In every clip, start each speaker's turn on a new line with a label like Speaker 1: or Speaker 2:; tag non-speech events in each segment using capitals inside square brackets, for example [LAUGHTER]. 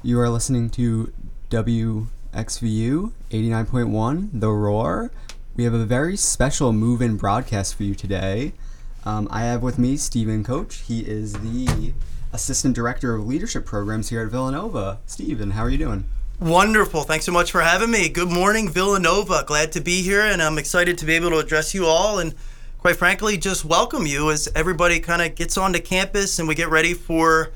Speaker 1: You are listening to WXVU 89.1, The Roar. We have a very special move in broadcast for you today. Um, I have with me Stephen Coach. He is the Assistant Director of Leadership Programs here at Villanova. Stephen, how are you doing?
Speaker 2: Wonderful. Thanks so much for having me. Good morning, Villanova. Glad to be here, and I'm excited to be able to address you all and, quite frankly, just welcome you as everybody kind of gets onto campus and we get ready for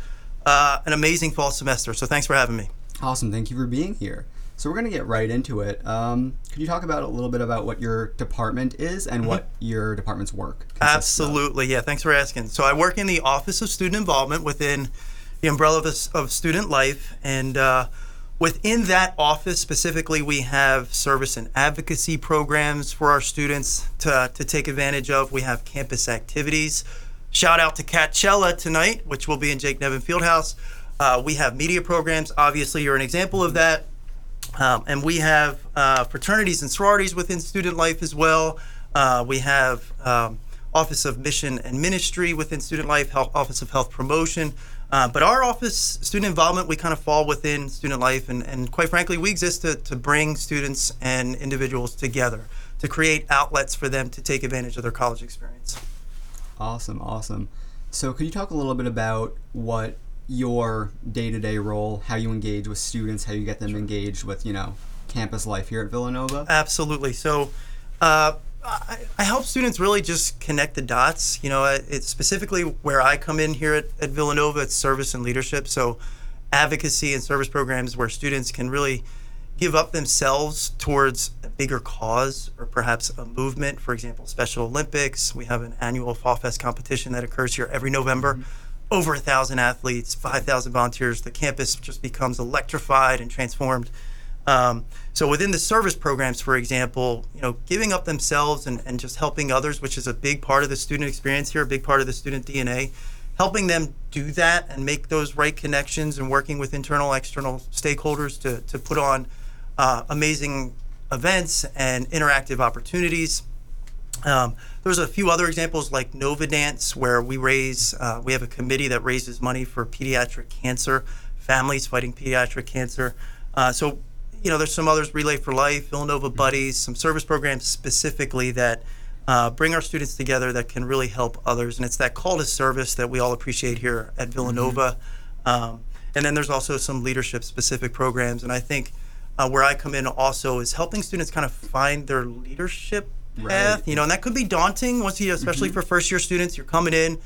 Speaker 2: uh, an amazing fall semester. So, thanks for having me.
Speaker 1: Awesome. Thank you for being here. So, we're going to get right into it. Um, could you talk about a little bit about what your department is and what your department's work consists of?
Speaker 2: Absolutely. Yeah, thanks for asking. So, I work in the Office of Student Involvement within the umbrella of, of student life, and uh, within that office specifically, we have service and advocacy programs for our students to, to take advantage of. We have campus activities. Shout out to Catchella tonight, which will be in Jake Nevin Fieldhouse. Uh, we have media programs. Obviously, you're an example of that. Um, and we have uh, fraternities and sororities within student life as well. Uh, we have um, Office of Mission and Ministry within student life, Health, Office of Health Promotion. Uh, but our office, student involvement, we kind of fall within student life. And, and quite frankly, we exist to, to bring students and individuals together, to create outlets for them to take advantage of their college experience.
Speaker 1: Awesome, awesome. So, could you talk a little bit about what your day-to-day role, how you engage with students, how you get them engaged with, you know, campus life here at Villanova?
Speaker 2: Absolutely. So, uh, I, I help students really just connect the dots. You know, it's specifically where I come in here at, at Villanova. It's service and leadership. So, advocacy and service programs where students can really give up themselves towards a bigger cause or perhaps a movement. For example, Special Olympics. We have an annual Fall Fest competition that occurs here every November. Over a thousand athletes, five thousand volunteers. The campus just becomes electrified and transformed. Um, so within the service programs, for example, you know, giving up themselves and, and just helping others, which is a big part of the student experience here, a big part of the student DNA, helping them do that and make those right connections and working with internal, external stakeholders to, to put on uh, amazing events and interactive opportunities. Um, there's a few other examples like Nova Dance, where we raise, uh, we have a committee that raises money for pediatric cancer, families fighting pediatric cancer. Uh, so, you know, there's some others, Relay for Life, Villanova Buddies, some service programs specifically that uh, bring our students together that can really help others. And it's that call to service that we all appreciate here at Villanova. Um, and then there's also some leadership specific programs. And I think uh, where I come in also is helping students kind of find their leadership path.
Speaker 1: Right.
Speaker 2: You know, and that could be daunting once you, especially for first year students. You're coming in,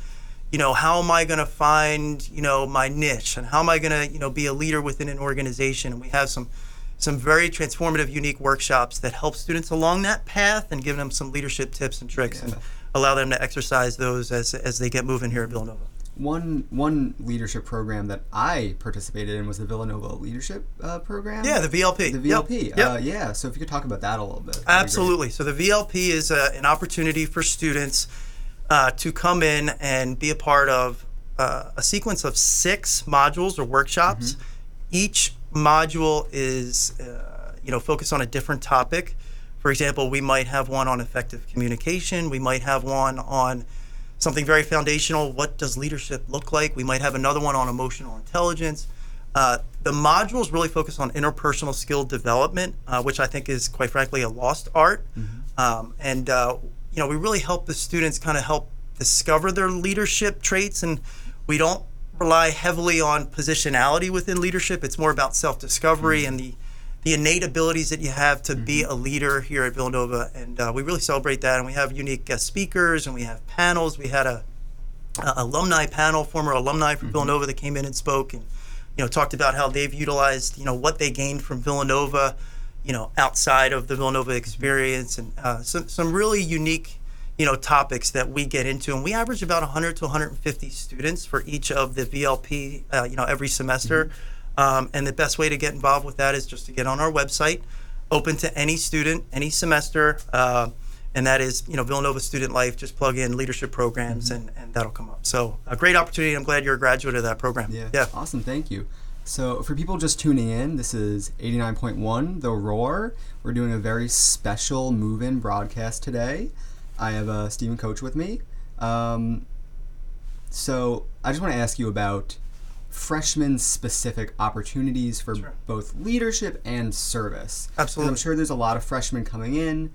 Speaker 2: you know, how am I going to find, you know, my niche, and how am I going to, you know, be a leader within an organization? And we have some some very transformative, unique workshops that help students along that path and give them some leadership tips and tricks and allow them to exercise those as as they get moving here at Villanova.
Speaker 1: One one leadership program that I participated in was the Villanova Leadership uh, Program.
Speaker 2: Yeah, the VLP.
Speaker 1: The VLP.
Speaker 2: Yep.
Speaker 1: Uh, yeah. So, if you could talk about that a little bit. that'd be great.
Speaker 2: Absolutely. So the VLP is uh an opportunity for students uh, to come in and be a part of uh, a sequence of six modules or workshops. Each module is, uh, you know, focused on a different topic. For example, we might have one on effective communication. We might have one on something very foundational. What does leadership look like? We might have another one on emotional intelligence. Uh, the modules really focus on interpersonal skill development, uh, which I think is quite frankly a lost art. Um, and uh, you know, we really help the students kind of help discover their leadership traits, and we don't rely heavily on positionality within leadership. It's more about self-discovery and the the innate abilities that you have to be a leader here at Villanova, and uh, we really celebrate that. And we have unique guest speakers, and we have panels. We had a, a alumni panel, former alumni from Villanova, that came in and spoke, and you know talked about how they've utilized you know what they gained from Villanova, you know outside of the Villanova experience, and uh, some some really unique you know topics that we get into, and we average about 100 to 150 students for each of the VLP, uh, you know every semester. Um, and the best way to get involved with that is just to get on our website, open to any student, any semester, uh, and that is you know Villanova Student Life. Just plug in leadership programs, and, and that'll come up. So a great opportunity. I'm glad you're a graduate of that program.
Speaker 1: Yeah.
Speaker 2: yeah.
Speaker 1: Awesome. Thank you. So, for people just tuning in, this is 89.1 The Roar. We're doing a very special move in broadcast today. I have uh, Stephen Coach with me. Um, so, I just want to ask you about freshman specific opportunities for
Speaker 2: Sure.
Speaker 1: both leadership and service.
Speaker 2: Absolutely.
Speaker 1: I'm sure there's a lot of freshmen coming in,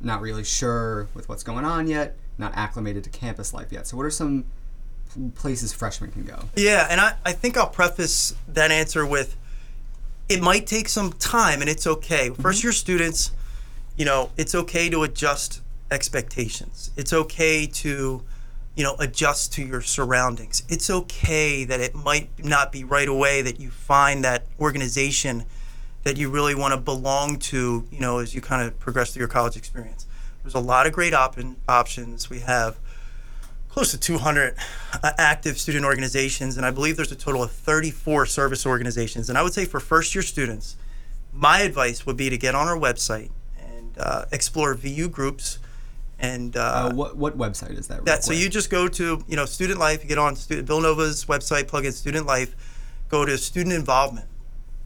Speaker 1: not really sure with what's going on yet, not acclimated to campus life yet. So, what are some places freshmen can go?
Speaker 2: Yeah, and I, I think I'll preface that answer with it might take some time and it's okay. Mm-hmm. First year students, you know, it's okay to adjust expectations. It's okay to, you know, adjust to your surroundings. It's okay that it might not be right away that you find that organization that you really want to belong to, you know, as you kind of progress through your college experience. There's a lot of great op- options. We have close to 200 uh, active student organizations, and I believe there's a total of 34 service organizations. And I would say for first year students, my advice would be to get on our website and uh, explore VU groups. And uh,
Speaker 1: Uh, what what website is that?
Speaker 2: that so
Speaker 1: quick?
Speaker 2: you just go to you know Student Life, you get on student Villanova's website, plug in Student Life, go to Student Involvement,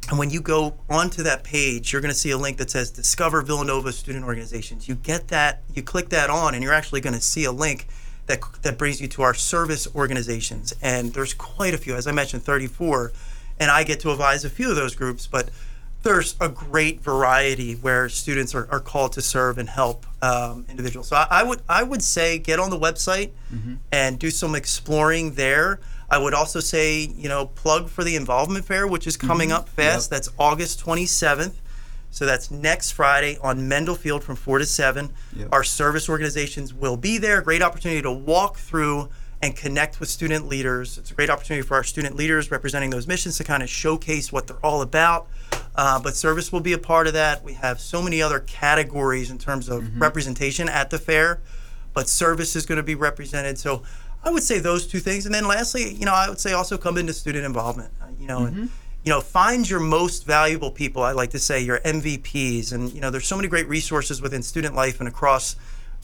Speaker 2: and when you go onto that page, you're going to see a link that says Discover Villanova Student Organizations. You get that, you click that on, and you're actually going to see a link that that brings you to our service organizations. And there's quite a few, as I mentioned, 34, and I get to advise a few of those groups, but there's a great variety where students are, are called to serve and help um, individuals. So I, I would I would say get on the website and do some exploring there. I would also say you know plug for the involvement fair, which is coming up fast.
Speaker 1: Yep.
Speaker 2: That's August 27th. So that's next Friday on Mendel Field from four to seven.
Speaker 1: Yep.
Speaker 2: Our service organizations will be there. Great opportunity to walk through and connect with student leaders. It's a great opportunity for our student leaders representing those missions to kind of showcase what they're all about. Uh, but service will be a part of that. We have so many other categories in terms of representation at the fair, but service is going to be represented. So I would say those two things. And then lastly, you know, I would say also come into student involvement. Uh, you know, and you know, find your most valuable people. I like to say your MVPs, and you know, there's so many great resources within student life and across,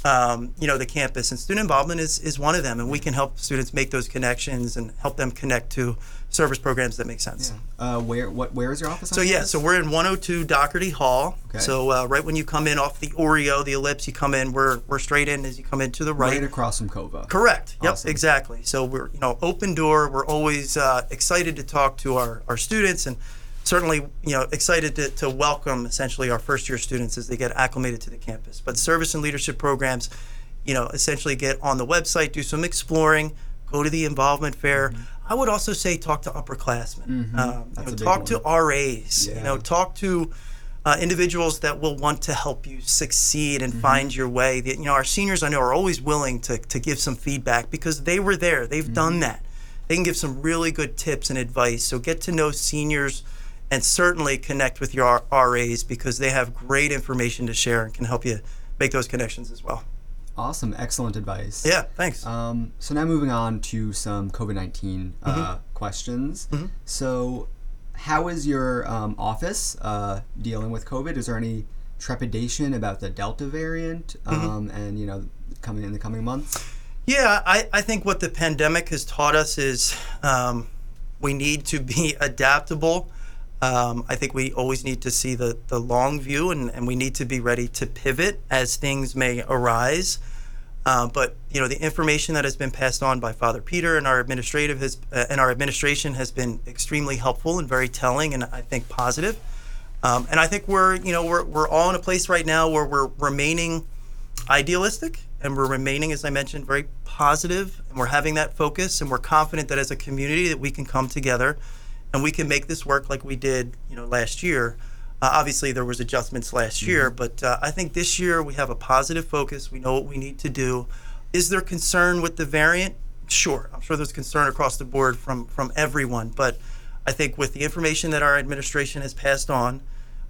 Speaker 2: um, you know, the campus. And student involvement is is one of them, and we can help students make those connections and help them connect to service programs that make sense.
Speaker 1: Uh, where what where is your office?
Speaker 2: So yeah, so we're in 102 Dougherty Hall.
Speaker 1: Okay.
Speaker 2: So uh, right when you come in off the Oreo, the ellipse, you come in. We're we're straight in as you come in to the
Speaker 1: right,
Speaker 2: right.
Speaker 1: across from Kova.
Speaker 2: Correct. Yep. Exactly. So we're you know open door. We're always uh, excited to talk to our, our students and certainly you know excited to, to welcome essentially our first year students as they get acclimated to the campus. But service and leadership programs, you know, essentially get on the website, do some exploring, go to the involvement fair. I would also say talk to upperclassmen. Um,
Speaker 1: Mm-hmm. That's
Speaker 2: know,
Speaker 1: a big
Speaker 2: talk to
Speaker 1: one.
Speaker 2: RAs. You know, talk to uh, individuals that will want to help you succeed
Speaker 1: Mm-hmm.
Speaker 2: and find your way. The- you know, our seniors I know are always willing to, to give some feedback because they were there. They've
Speaker 1: Mm-hmm.
Speaker 2: done that. They can give some really good tips and advice. So get to know seniors and certainly connect with your RAs because they have great information to share and can help you make those connections as well.
Speaker 1: Awesome, excellent advice.
Speaker 2: Yeah, thanks.
Speaker 1: Um, so now moving on to some COVID 19 uh,
Speaker 2: Mm-hmm.
Speaker 1: questions. So, how is your um, office uh, dealing with COVID? Is there any trepidation about the Delta variant
Speaker 2: Mm-hmm.
Speaker 1: um, and, you know, coming in the coming months?
Speaker 2: Yeah, I, I think what the pandemic has taught us is um, we need to be [LAUGHS] adaptable. Um, I think we always need to see the, the long view and, and we need to be ready to pivot as things may arise. Uh, but you know the information that has been passed on by Father Peter and our administrative has uh, and our administration has been extremely helpful and very telling and I think positive. Um, and I think we're you know we're, we're all in a place right now where we're remaining idealistic and we're remaining as i mentioned very positive and we're having that focus and we're confident that as a community that we can come together and we can make this work like we did you know last year. Uh, obviously there was adjustments last year but uh, i think this year we have a positive focus. We know what we need to do. Is there concern with the variant? Sure. I'm sure there's concern across the board from from everyone but i think with the information that our administration has passed on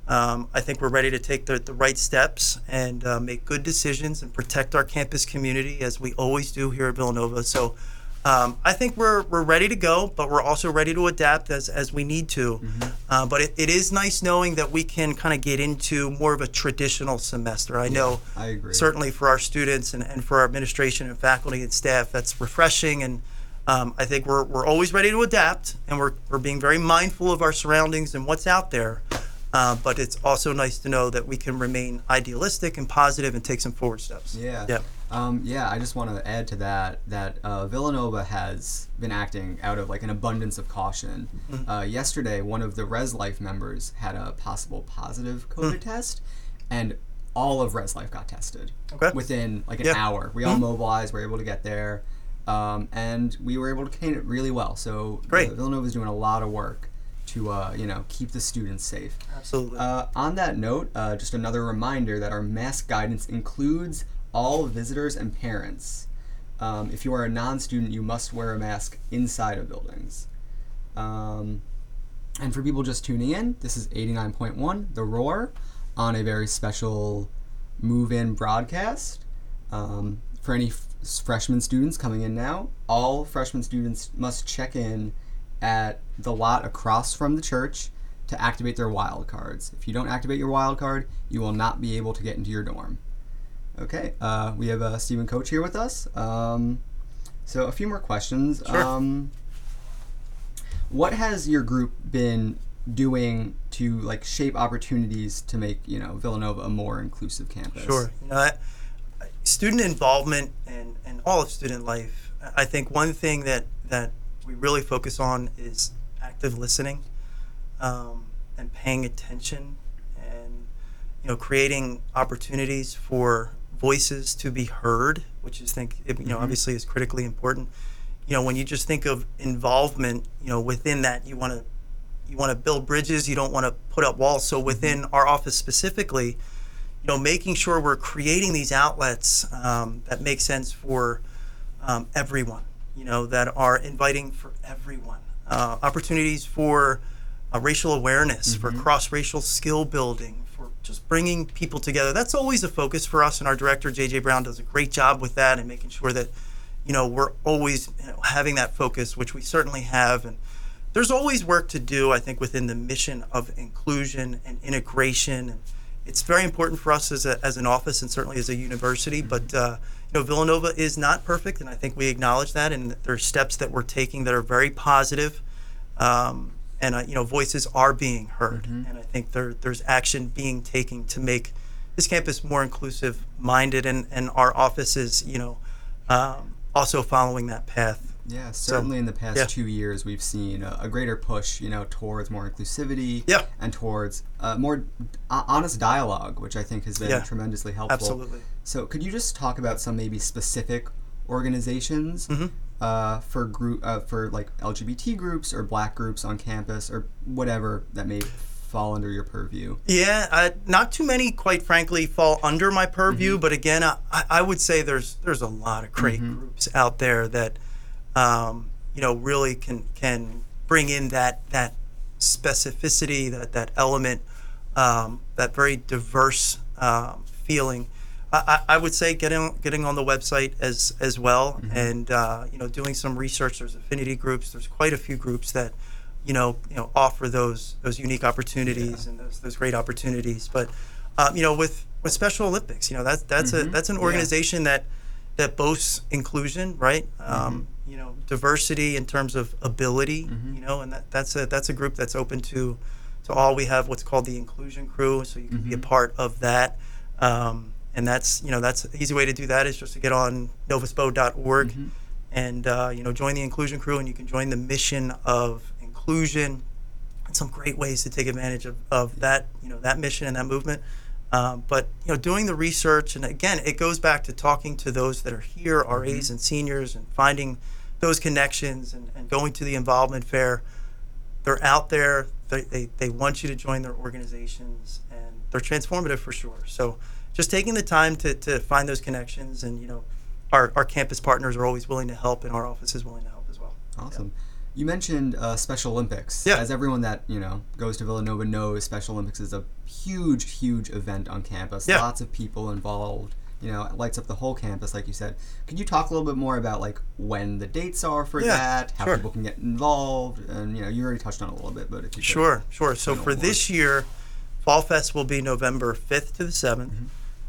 Speaker 2: um, I think we're ready to take the, the right steps and uh, make good decisions and protect our campus community as we always do here at Villanova. So um, I think we're, we're ready to go, but we're also ready to adapt as, as we need to. Uh, but it, it is nice knowing that we can kind of get into more of a traditional semester. I know
Speaker 1: I agree.
Speaker 2: certainly for our students and, and for our administration and faculty and staff, that's refreshing. And um, I think we're, we're always ready to adapt and we're, we're being very mindful of our surroundings and what's out there. Uh, but it's also nice to know that we can remain idealistic and positive and take some forward steps.
Speaker 1: Yeah.
Speaker 2: Yep.
Speaker 1: Um, yeah, I just want to add to that that uh, Villanova has been acting out of like an abundance of caution.
Speaker 2: Mm-hmm.
Speaker 1: Uh, yesterday, one of the Res Life members had a possible positive COVID test, and all of Res Life got tested
Speaker 2: Mm. Okay.
Speaker 1: within like an
Speaker 2: Yeah. Mm-hmm.
Speaker 1: hour. We all mobilized, we were able to get there, um, and we were able to contain it really well. So
Speaker 2: Great.
Speaker 1: uh, Villanova is doing a lot of work to uh, you know keep the students safe.
Speaker 2: Absolutely.
Speaker 1: Uh, on that note, uh, just another reminder that our mask guidance includes all visitors and parents. Um, if you are a non student, you must wear a mask inside of buildings. Um, and for people just tuning in, this is 89.1 The Roar on a very special move in broadcast. Um, for any f- freshman students coming in now, all freshman students must check in at the lot across from the church to activate their wild cards. If you don't activate your wild card, you will not be able to get into your dorm. Okay, uh, we have uh, Stephen Coach here with us. Um, so a few more questions.
Speaker 2: Sure.
Speaker 1: Um, what has your group been doing to like shape opportunities to make you know Villanova a more inclusive campus?
Speaker 2: Sure. You know, I, student involvement and, and all of student life. I- I think one thing that, that we really focus on is active listening um, and paying attention and you know creating opportunities for voices to be heard, which is think you know
Speaker 1: Mhm.
Speaker 2: obviously is critically important. You know, when you just think of involvement, you know, within that you want to you want to build bridges, you don't want to put up walls. So within our office specifically, you know, making sure we're creating these outlets um, that make sense for um, everyone, you know, that are inviting for everyone. Uh, opportunities for uh, racial awareness, for cross racial skill building, just bringing people together. That's always a focus for us, and our director, JJ Brown, does a great job with that and making sure that, you know, we're always you know, having that focus, which we certainly have. And there's always work to do, I think, within the mission of inclusion and integration. And it's very important for us as, a, as an office and certainly as a university. But uh, you know, Villanova is not perfect, and I think we acknowledge that. And there are steps that we're taking that are very positive. Um, and uh, you know, voices are being heard, and I think there, there's action being taken to make this campus more inclusive minded, and, and our office is, you know, um, also following that path.
Speaker 1: Yeah, certainly in the past
Speaker 2: yeah.
Speaker 1: two years, we've seen a, a greater push, you know, towards more inclusivity
Speaker 2: Yeah.
Speaker 1: and towards uh, more uh, honest dialogue, which I think has been
Speaker 2: Yeah.
Speaker 1: tremendously helpful.
Speaker 2: Absolutely.
Speaker 1: So, could you just talk about some maybe specific organizations
Speaker 2: Mm-hmm.
Speaker 1: Uh, for group uh, for like LGBT groups or Black groups on campus or whatever that may fall under your purview?
Speaker 2: Yeah, uh, not too many, quite frankly, fall under my purview. But again, I, I would say there's there's a lot of great groups out there that, um, you know, really can can bring in that that specificity, that that element, um, that very diverse um, feeling. I, I would say getting getting on the website as as well, and uh, you know, doing some research. There's affinity groups. There's quite a few groups that you know, you know, offer those those unique opportunities and those, those great opportunities. But um, you know, with with Special Olympics, you know, that's that's a that's an
Speaker 1: Yeah.
Speaker 2: organization that that boasts inclusion, right? Um, you know, diversity in terms of ability, you know, and that, that's a that's a group that's open to to all. We have what's called the inclusion crew, so you can be a part of that. Um, and that's you know that's an easy way to do that is just to get on novaspo.org and uh, you know join the inclusion crew and you can join the mission of inclusion. And some great ways to take advantage of, of that you know that mission and that movement. Um, but you know doing the research and again it goes back to talking to those that are here RAs and seniors and finding those connections and, and going to the involvement fair. They're out there. They, they, they want you to join their organizations and they're transformative for sure. So just taking the time to, to find those connections and you know our, our campus partners are always willing to help and our office is willing to help as well
Speaker 1: Awesome. You mentioned uh, Special Olympics.
Speaker 2: Yeah.
Speaker 1: As everyone that you know goes to Villanova knows, Special Olympics is a huge, huge event on campus.
Speaker 2: Yeah.
Speaker 1: Lots of people involved. You know, it lights up the whole campus, like you said. Could you talk a little bit more about like when the dates are for
Speaker 2: Yeah,
Speaker 1: that, how
Speaker 2: sure.
Speaker 1: people can get involved, and you know, you already touched on it a little bit, but if you.
Speaker 2: Sure, sure. So for this year, Fall Fest will be November 5th to the 7th.
Speaker 1: Mm-hmm.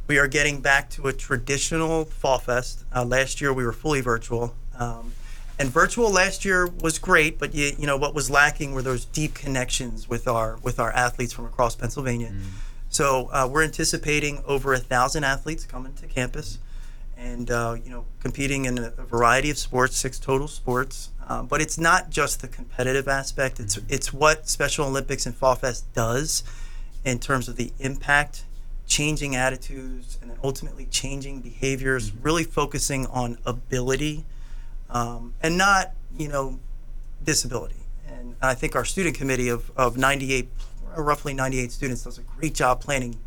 Speaker 2: We are getting back to a traditional Fall Fest. Uh, last year we were fully virtual. Um, and virtual last year was great, but you, you know what was lacking were those deep connections with our with our athletes from across Pennsylvania.
Speaker 1: Mm.
Speaker 2: So uh, we're anticipating over a thousand athletes coming to campus, and uh, you know competing in a, a variety of sports, six total sports. Uh, but it's not just the competitive aspect. It's it's what Special Olympics and Fall Fest does in terms of the impact, changing attitudes, and then ultimately changing behaviors. Really focusing on ability, um, and not you know disability. And I think our student committee of, of 98, roughly 98 students, does a great job planning,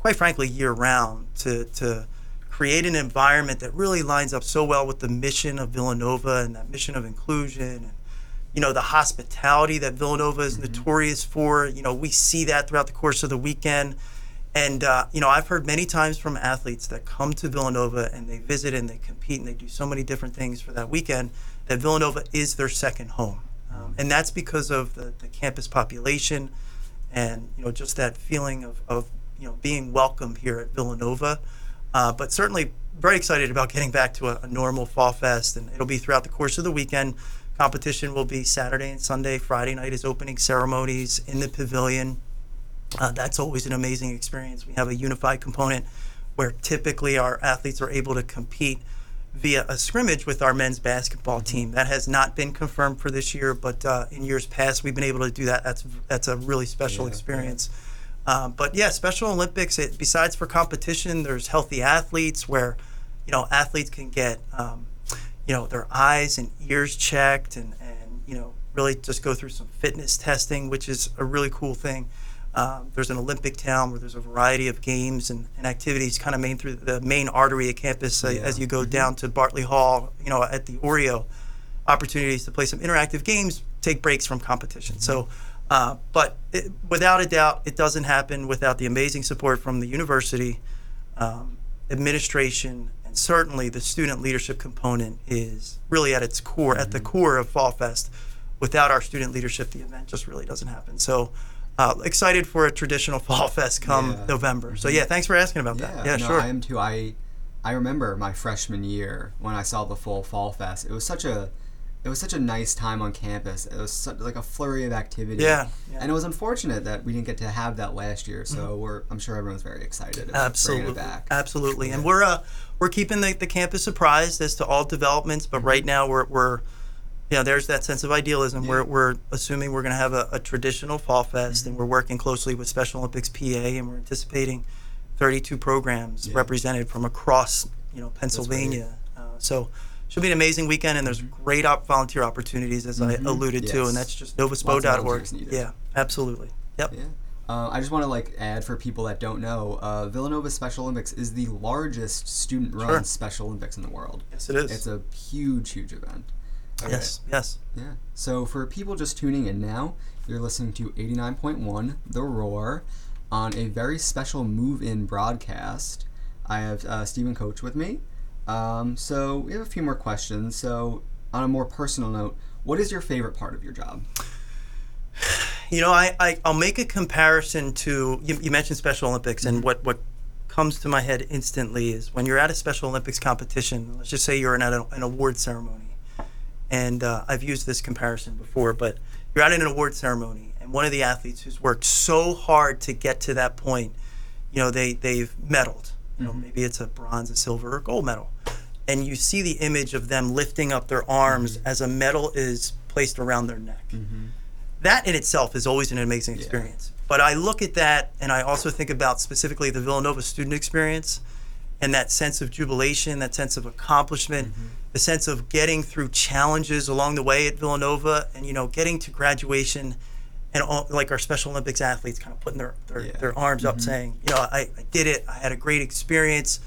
Speaker 2: quite frankly, year round to, to create an environment that really lines up so well with the mission of Villanova and that mission of inclusion and you know the hospitality that Villanova is notorious for. You know we see that throughout the course of the weekend, and uh, you know I've heard many times from athletes that come to Villanova and they visit and they compete and they do so many different things for that weekend that Villanova is their second home, um, and that's because of the, the campus population, and you know just that feeling of, of you know being welcome here at Villanova. Uh, but certainly very excited about getting back to a, a, normal fall fest, and it'll be throughout the course of the weekend. Competition will be Saturday and Sunday. Friday night is opening ceremonies in the pavilion. Uh, that's always an amazing experience. We have a unified component where typically our athletes are able to compete via a scrimmage with our men's basketball team. That has not been confirmed for this year, but uh, in years past we've been able to do that. That's that's a really special yeah, experience. Yeah. Um, but yeah, Special Olympics. It, besides for competition, there's healthy athletes where, you know, athletes can get, um, you know, their eyes and ears checked, and and you know, really just go through some fitness testing, which is a really cool thing. Um, there's an Olympic town where there's a variety of games and, and activities kind of main through the main artery of campus uh, yeah. as you go mm-hmm. down to Bartley Hall, you know, at the Oreo. Opportunities to play some interactive games, take breaks from competition. Mm-hmm. So uh, but it, without a doubt, it doesn't happen without the amazing support from the university, um, administration, and certainly the student leadership component is really at its core, mm-hmm. at the mm-hmm. core of Fall Fest. Without our student leadership, the event just really doesn't happen. So, uh, excited for a traditional [LAUGHS] Fall Fest come yeah. November. So, yeah, thanks for asking about
Speaker 1: yeah,
Speaker 2: that. Yeah,
Speaker 1: no,
Speaker 2: sure.
Speaker 1: I am too. I I remember my freshman year when I saw the full Fall Fest. It was such a it was such a nice time on campus. It was such, like a flurry of activity.
Speaker 2: Yeah, yeah,
Speaker 1: And it was unfortunate that we didn't get to have that last year. So mm-hmm. we're I'm sure everyone's very excited.
Speaker 2: Absolutely.
Speaker 1: back.
Speaker 2: Absolutely. Yeah. And we're uh we're keeping the, the campus surprised as to all developments, but right now we're we're know, there's that sense of idealism. Yeah. We're, we're assuming we're going to have a, a, traditional fall fest, mm-hmm. and we're working closely with Special Olympics PA, and we're anticipating 32 programs yeah. represented from across, you know, Pennsylvania. Uh, so should be an amazing weekend, and there's great op- volunteer opportunities, as mm-hmm. I alluded yes. to, and that's just novaspo.org. Yeah, absolutely. Yep.
Speaker 1: Yeah. Uh, I just want to like add for people that don't know, uh, Villanova Special Olympics is the largest student-run sure. Special Olympics in the world.
Speaker 2: Yes, it is.
Speaker 1: It's a huge, huge event.
Speaker 2: Okay. Yes. Yes.
Speaker 1: Yeah. So for people just tuning in now, you're listening to 89.1 The Roar on a very special move-in broadcast. I have uh, Stephen Coach with me. Um, so we have a few more questions. So on a more personal note, what is your favorite part of your job? [SIGHS]
Speaker 2: You know, I, I will make a comparison to you, you mentioned Special Olympics, and mm-hmm. what what comes to my head instantly is when you're at a Special Olympics competition. Let's just say you're in an, an award ceremony, and uh, I've used this comparison before, but you're at an award ceremony, and one of the athletes who's worked so hard to get to that point, you know, they they've medaled you know, mm-hmm. maybe it's a bronze, a silver, or gold medal. And you see the image of them lifting up their arms mm-hmm. as a medal is placed around their neck. Mm-hmm. That in itself is always an amazing experience. Yeah. But I look at that and I also think about specifically the Villanova student experience and that sense of jubilation, that sense of accomplishment, mm-hmm. the sense of getting through challenges along the way at Villanova and, you know, getting to graduation and all, like our Special Olympics athletes kind of putting their their, yeah. their arms mm-hmm. up saying, you know, I, I did it. I had a great experience.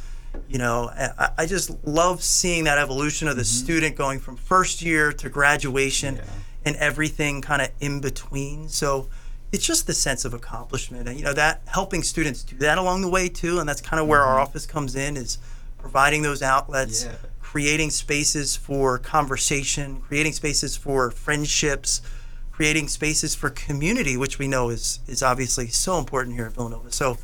Speaker 2: You know, I, I just love seeing that evolution of the mm-hmm. student going from first year to graduation yeah. and everything kind of in between. So it's just the sense of accomplishment and you know that helping students do that along the way too and that's kind of where mm-hmm. our office comes in is providing those outlets yeah. creating spaces for conversation creating spaces for friendships creating spaces for community, which we know is is obviously so important here at Villanova. So,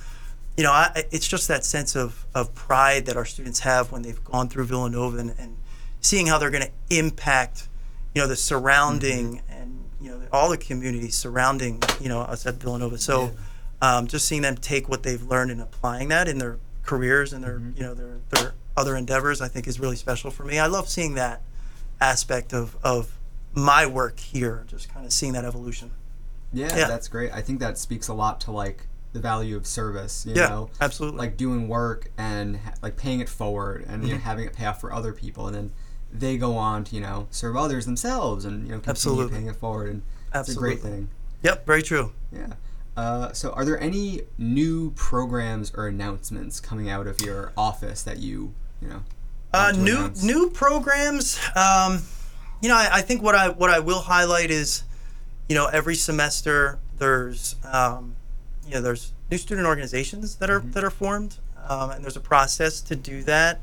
Speaker 2: you know, I, it's just that sense of, of pride that our students have when they've gone through Villanova and, and seeing how they're going to impact, you know, the surrounding mm-hmm. and you know all the communities surrounding you know us at Villanova. So, yeah. um, just seeing them take what they've learned and applying that in their careers and their mm-hmm. you know their their other endeavors, I think is really special for me. I love seeing that aspect of of my work here, just kind of seeing that evolution.
Speaker 1: Yeah,
Speaker 2: Yeah.
Speaker 1: that's great. I think that speaks a lot to like the value of service. You
Speaker 2: Yeah,
Speaker 1: know,
Speaker 2: absolutely.
Speaker 1: like doing work and ha- like paying it forward and
Speaker 2: Mm-hmm.
Speaker 1: you know, having it pay off for other people, and then they go on to you know serve others themselves and you know continue
Speaker 2: Absolutely.
Speaker 1: paying it forward, and it's a great thing.
Speaker 2: Yep, very true.
Speaker 1: Yeah. Uh, so, are there any new programs or announcements coming out of your office that you, you know,
Speaker 2: Uh, new
Speaker 1: announce?
Speaker 2: new programs. Um, you know, I, I think what I what I will highlight is, you know, every semester there's um, you know there's new student organizations that
Speaker 1: Mm-hmm.
Speaker 2: are that are formed, um, and there's a process to do that,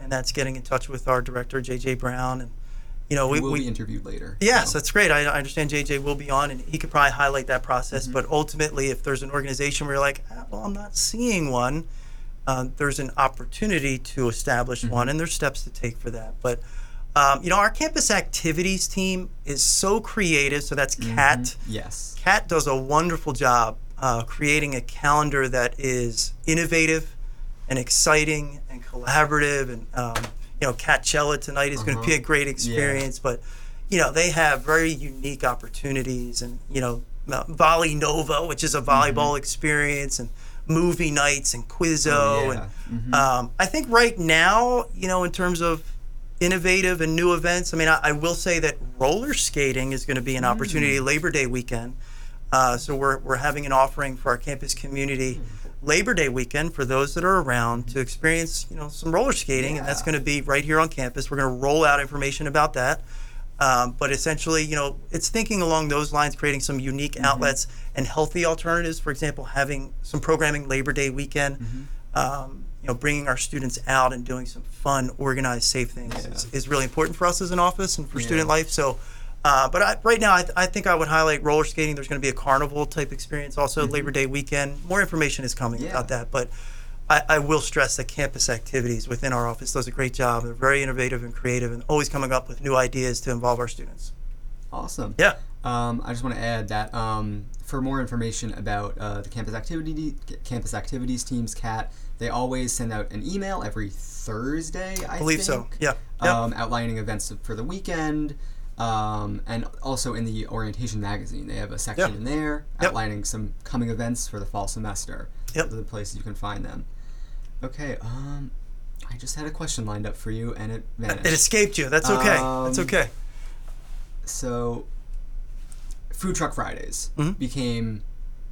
Speaker 2: and that's getting in touch with our director JJ Brown, and you know we,
Speaker 1: will be interviewed later.
Speaker 2: Yes,
Speaker 1: so.
Speaker 2: that's great. I, I understand JJ will be on, and he could probably highlight that process.
Speaker 1: Mm-hmm.
Speaker 2: But ultimately, if there's an organization where you're like, ah, well, I'm not seeing one, uh, there's an opportunity to establish
Speaker 1: Mm-hmm.
Speaker 2: one, and there's steps to take for that. But um, you know, our campus activities team is so creative. So that's CAT.
Speaker 1: Yes.
Speaker 2: Kat does a wonderful job uh, creating a calendar that is innovative and exciting and collaborative. And um, you know, Catchella tonight is going to be
Speaker 1: Uh-huh.
Speaker 2: a great experience. But you know, they have very unique opportunities, and you know, uh, Volley Nova, which is a volleyball experience, and movie nights and Quizzo.
Speaker 1: Mm-hmm. Oh, yeah.
Speaker 2: And um, I think right now, you know, in terms of innovative and new events. I mean, I, I will say that roller skating is going to be an opportunity Labor Day weekend. Uh, so we're, we're having an offering for our campus community Labor Day weekend for those that are around to experience, you know, some roller skating, and that's going to be right here on campus. We're going to roll out information about that. Um, but essentially, you know, it's thinking along those lines, creating some unique outlets and healthy alternatives. For example, having some programming Labor Day weekend. Um, you know, bringing our students out and doing some fun, organized, safe things is, is really important for us as an office and for student life. So, uh, but I, right now, I, I think I would highlight roller skating. There's going to be a carnival type experience also Labor Day weekend. More information is coming
Speaker 1: Yeah.
Speaker 2: about that, but I, I will stress that campus activities within our office does a great job. They're very innovative and creative, and always coming up with new ideas to involve our students.
Speaker 1: Awesome.
Speaker 2: Yeah.
Speaker 1: Um, I just want to add that um, for more information about uh, the campus activity campus activities teams, CAT, they always send out an email every Thursday. I
Speaker 2: believe
Speaker 1: think,
Speaker 2: so. Yeah. Yep.
Speaker 1: Um, outlining events for the weekend, um, and also in the orientation magazine, they have a section
Speaker 2: Yeah.
Speaker 1: in there
Speaker 2: Yep.
Speaker 1: outlining some coming events for the fall semester.
Speaker 2: Yep.
Speaker 1: The places you can find them. Okay. Um, I just had a question lined up for you, and it vanished.
Speaker 2: It escaped you. That's okay. That's
Speaker 1: Um,
Speaker 2: okay.
Speaker 1: so food truck fridays
Speaker 2: Mhm.
Speaker 1: became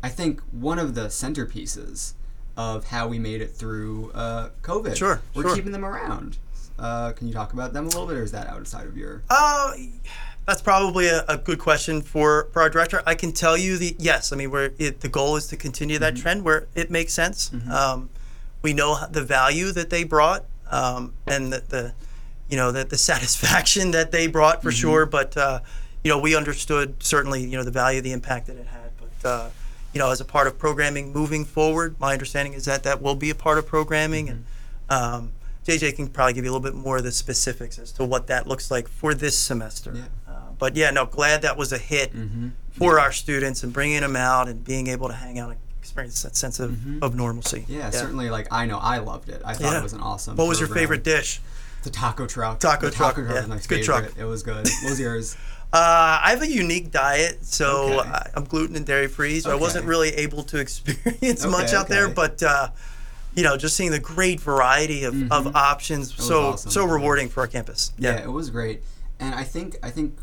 Speaker 1: i think one of the centerpieces of how we made it through uh, covid
Speaker 2: Sure,
Speaker 1: we're
Speaker 2: sure.
Speaker 1: keeping them around uh, can you talk about them a little bit or is that outside of your
Speaker 2: Uh, that's probably a, a good question for, for our director. I can tell you the yes. I mean, we're it, the goal is to continue that trend where it makes sense. Um, we know the value that they brought um, and the, the you know that the [LAUGHS] satisfaction that they brought for sure. But uh, you know, we understood certainly you know the value, the impact that it had. But uh, you know, as a part of programming moving forward, my understanding is that that will be a part of programming and. Um, JJ can probably give you a little bit more of the specifics as to what that looks like for this semester.
Speaker 1: Yeah.
Speaker 2: Uh, but yeah, no, glad that was a hit
Speaker 1: Mm-hmm.
Speaker 2: for our students and bringing them out and being able to hang out and experience that sense of, of normalcy.
Speaker 1: Mm-hmm. yeah, certainly like i know i loved it i thought
Speaker 2: Yeah.
Speaker 1: it was an awesome
Speaker 2: What was your favorite dish?
Speaker 1: the taco truck
Speaker 2: Taco
Speaker 1: the
Speaker 2: truck,
Speaker 1: taco truck
Speaker 2: yeah,
Speaker 1: was my
Speaker 2: good
Speaker 1: favorite
Speaker 2: truck.
Speaker 1: it was good what was yours [LAUGHS]
Speaker 2: Uh, I have a unique diet, so
Speaker 1: Okay.
Speaker 2: I, I'm gluten and dairy free, so I wasn't really able to [LAUGHS] experience much
Speaker 1: Okay,
Speaker 2: out there. But uh, you know, just seeing the great variety of, of options, so
Speaker 1: Mm-hmm. awesome.
Speaker 2: so rewarding for our campus.
Speaker 1: Yeah, it was great, and I think I think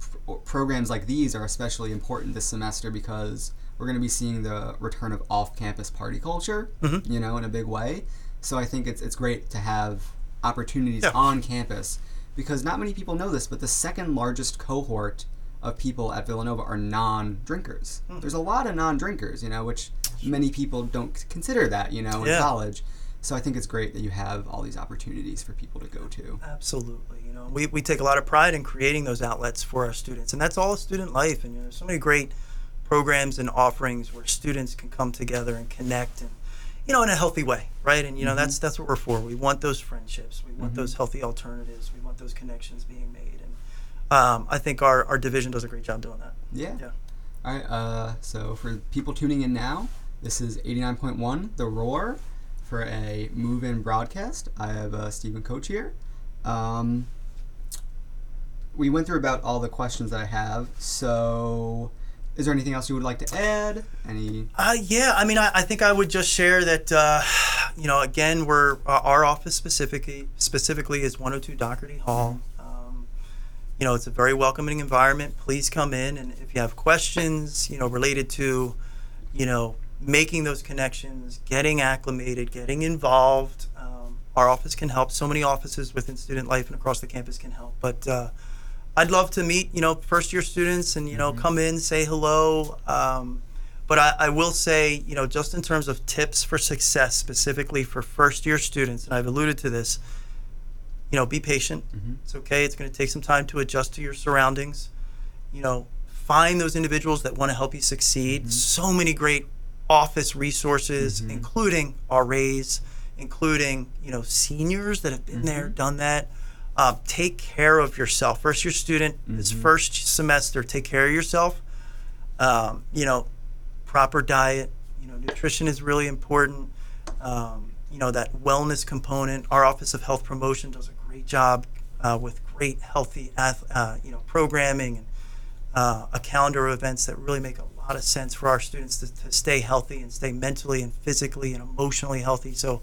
Speaker 1: pr- programs like these are especially important this semester because we're going to be seeing the return of off-campus party culture,
Speaker 2: Mm-hmm.
Speaker 1: you know, in a big way. So I think it's it's great to have opportunities
Speaker 2: Yeah.
Speaker 1: on campus because not many people know this, but the second largest cohort of people at Villanova are non-drinkers.
Speaker 2: Hmm.
Speaker 1: There's a lot of non-drinkers, you know, which many people don't consider that, you know, in
Speaker 2: Yeah.
Speaker 1: college. So I think it's great that you have all these opportunities for people to go to.
Speaker 2: Absolutely. You know, we, we take a lot of pride in creating those outlets for our students, and that's all student life. And you know, there's so many great programs and offerings where students can come together and connect, and you know, in a healthy way, right? And you know, that's that's what we're for. We want those friendships. We want those healthy alternatives. We want those connections being made. And um, I think our, our division does a great job doing that.
Speaker 1: Yeah.
Speaker 2: Yeah.
Speaker 1: All right. Uh, so for people tuning in now, this is 89.1 The Roar. for a move-in broadcast. I have uh, Stephen Coach here. Um, we went through about all the questions that I have. So, is there anything else you would like to add? Any?
Speaker 2: Uh, yeah, I mean, I, I think I would just share that, uh, you know, again, we're uh, our office specifically specifically is 102 Dougherty Hall. Um, you know, it's a very welcoming environment. Please come in, and if you have questions, you know, related to, you know, making those connections, getting acclimated, getting involved, um, our office can help. So many offices within student life and across the campus can help, but. Uh, I'd love to meet, you know, first year students and, you know, come in, say hello. Um, but I, I will say, you know, just in terms of tips for success, specifically for first year students, and I've alluded to this, you know, be patient. It's okay. It's going to take some time to adjust to your surroundings. You know, find those individuals that want to help you succeed. So many great office resources, including RAs, including, you know, seniors that have been there, done that. Uh, take care of yourself. First year student, this first semester, take care of yourself. Um, you know, proper diet. You know, nutrition is really important. Um, you know, that wellness component. Our Office of Health Promotion does a great job uh, with great healthy, uh, you know, programming and uh, a calendar of events that really make a lot of sense for our students to, to stay healthy and stay mentally and physically and emotionally healthy. So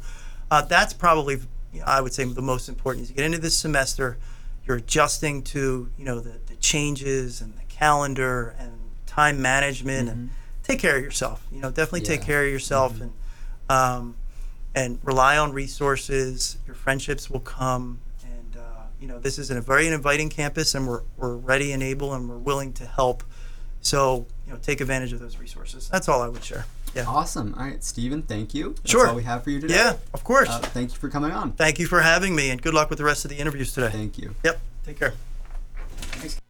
Speaker 2: uh, that's probably, you know, I would say, the most important. As you get into this semester, you're adjusting to, you know, the, the changes and the calendar and time management and take care of yourself. You know, definitely take care of yourself and um, and rely on resources. Your friendships will come, and uh, you know this is a very inviting campus, and we're we're ready and able, and we're willing to help. So you know, take advantage of those resources. That's all I would share. Yeah.
Speaker 1: Awesome. All right, Stephen. Thank you. That's
Speaker 2: Sure.
Speaker 1: all we have for you today.
Speaker 2: Yeah, of course.
Speaker 1: Uh, thank you for coming on.
Speaker 2: Thank you for having me, and good luck with the rest of the interviews today.
Speaker 1: Thank you.
Speaker 2: Yep. Take care.
Speaker 1: Thanks.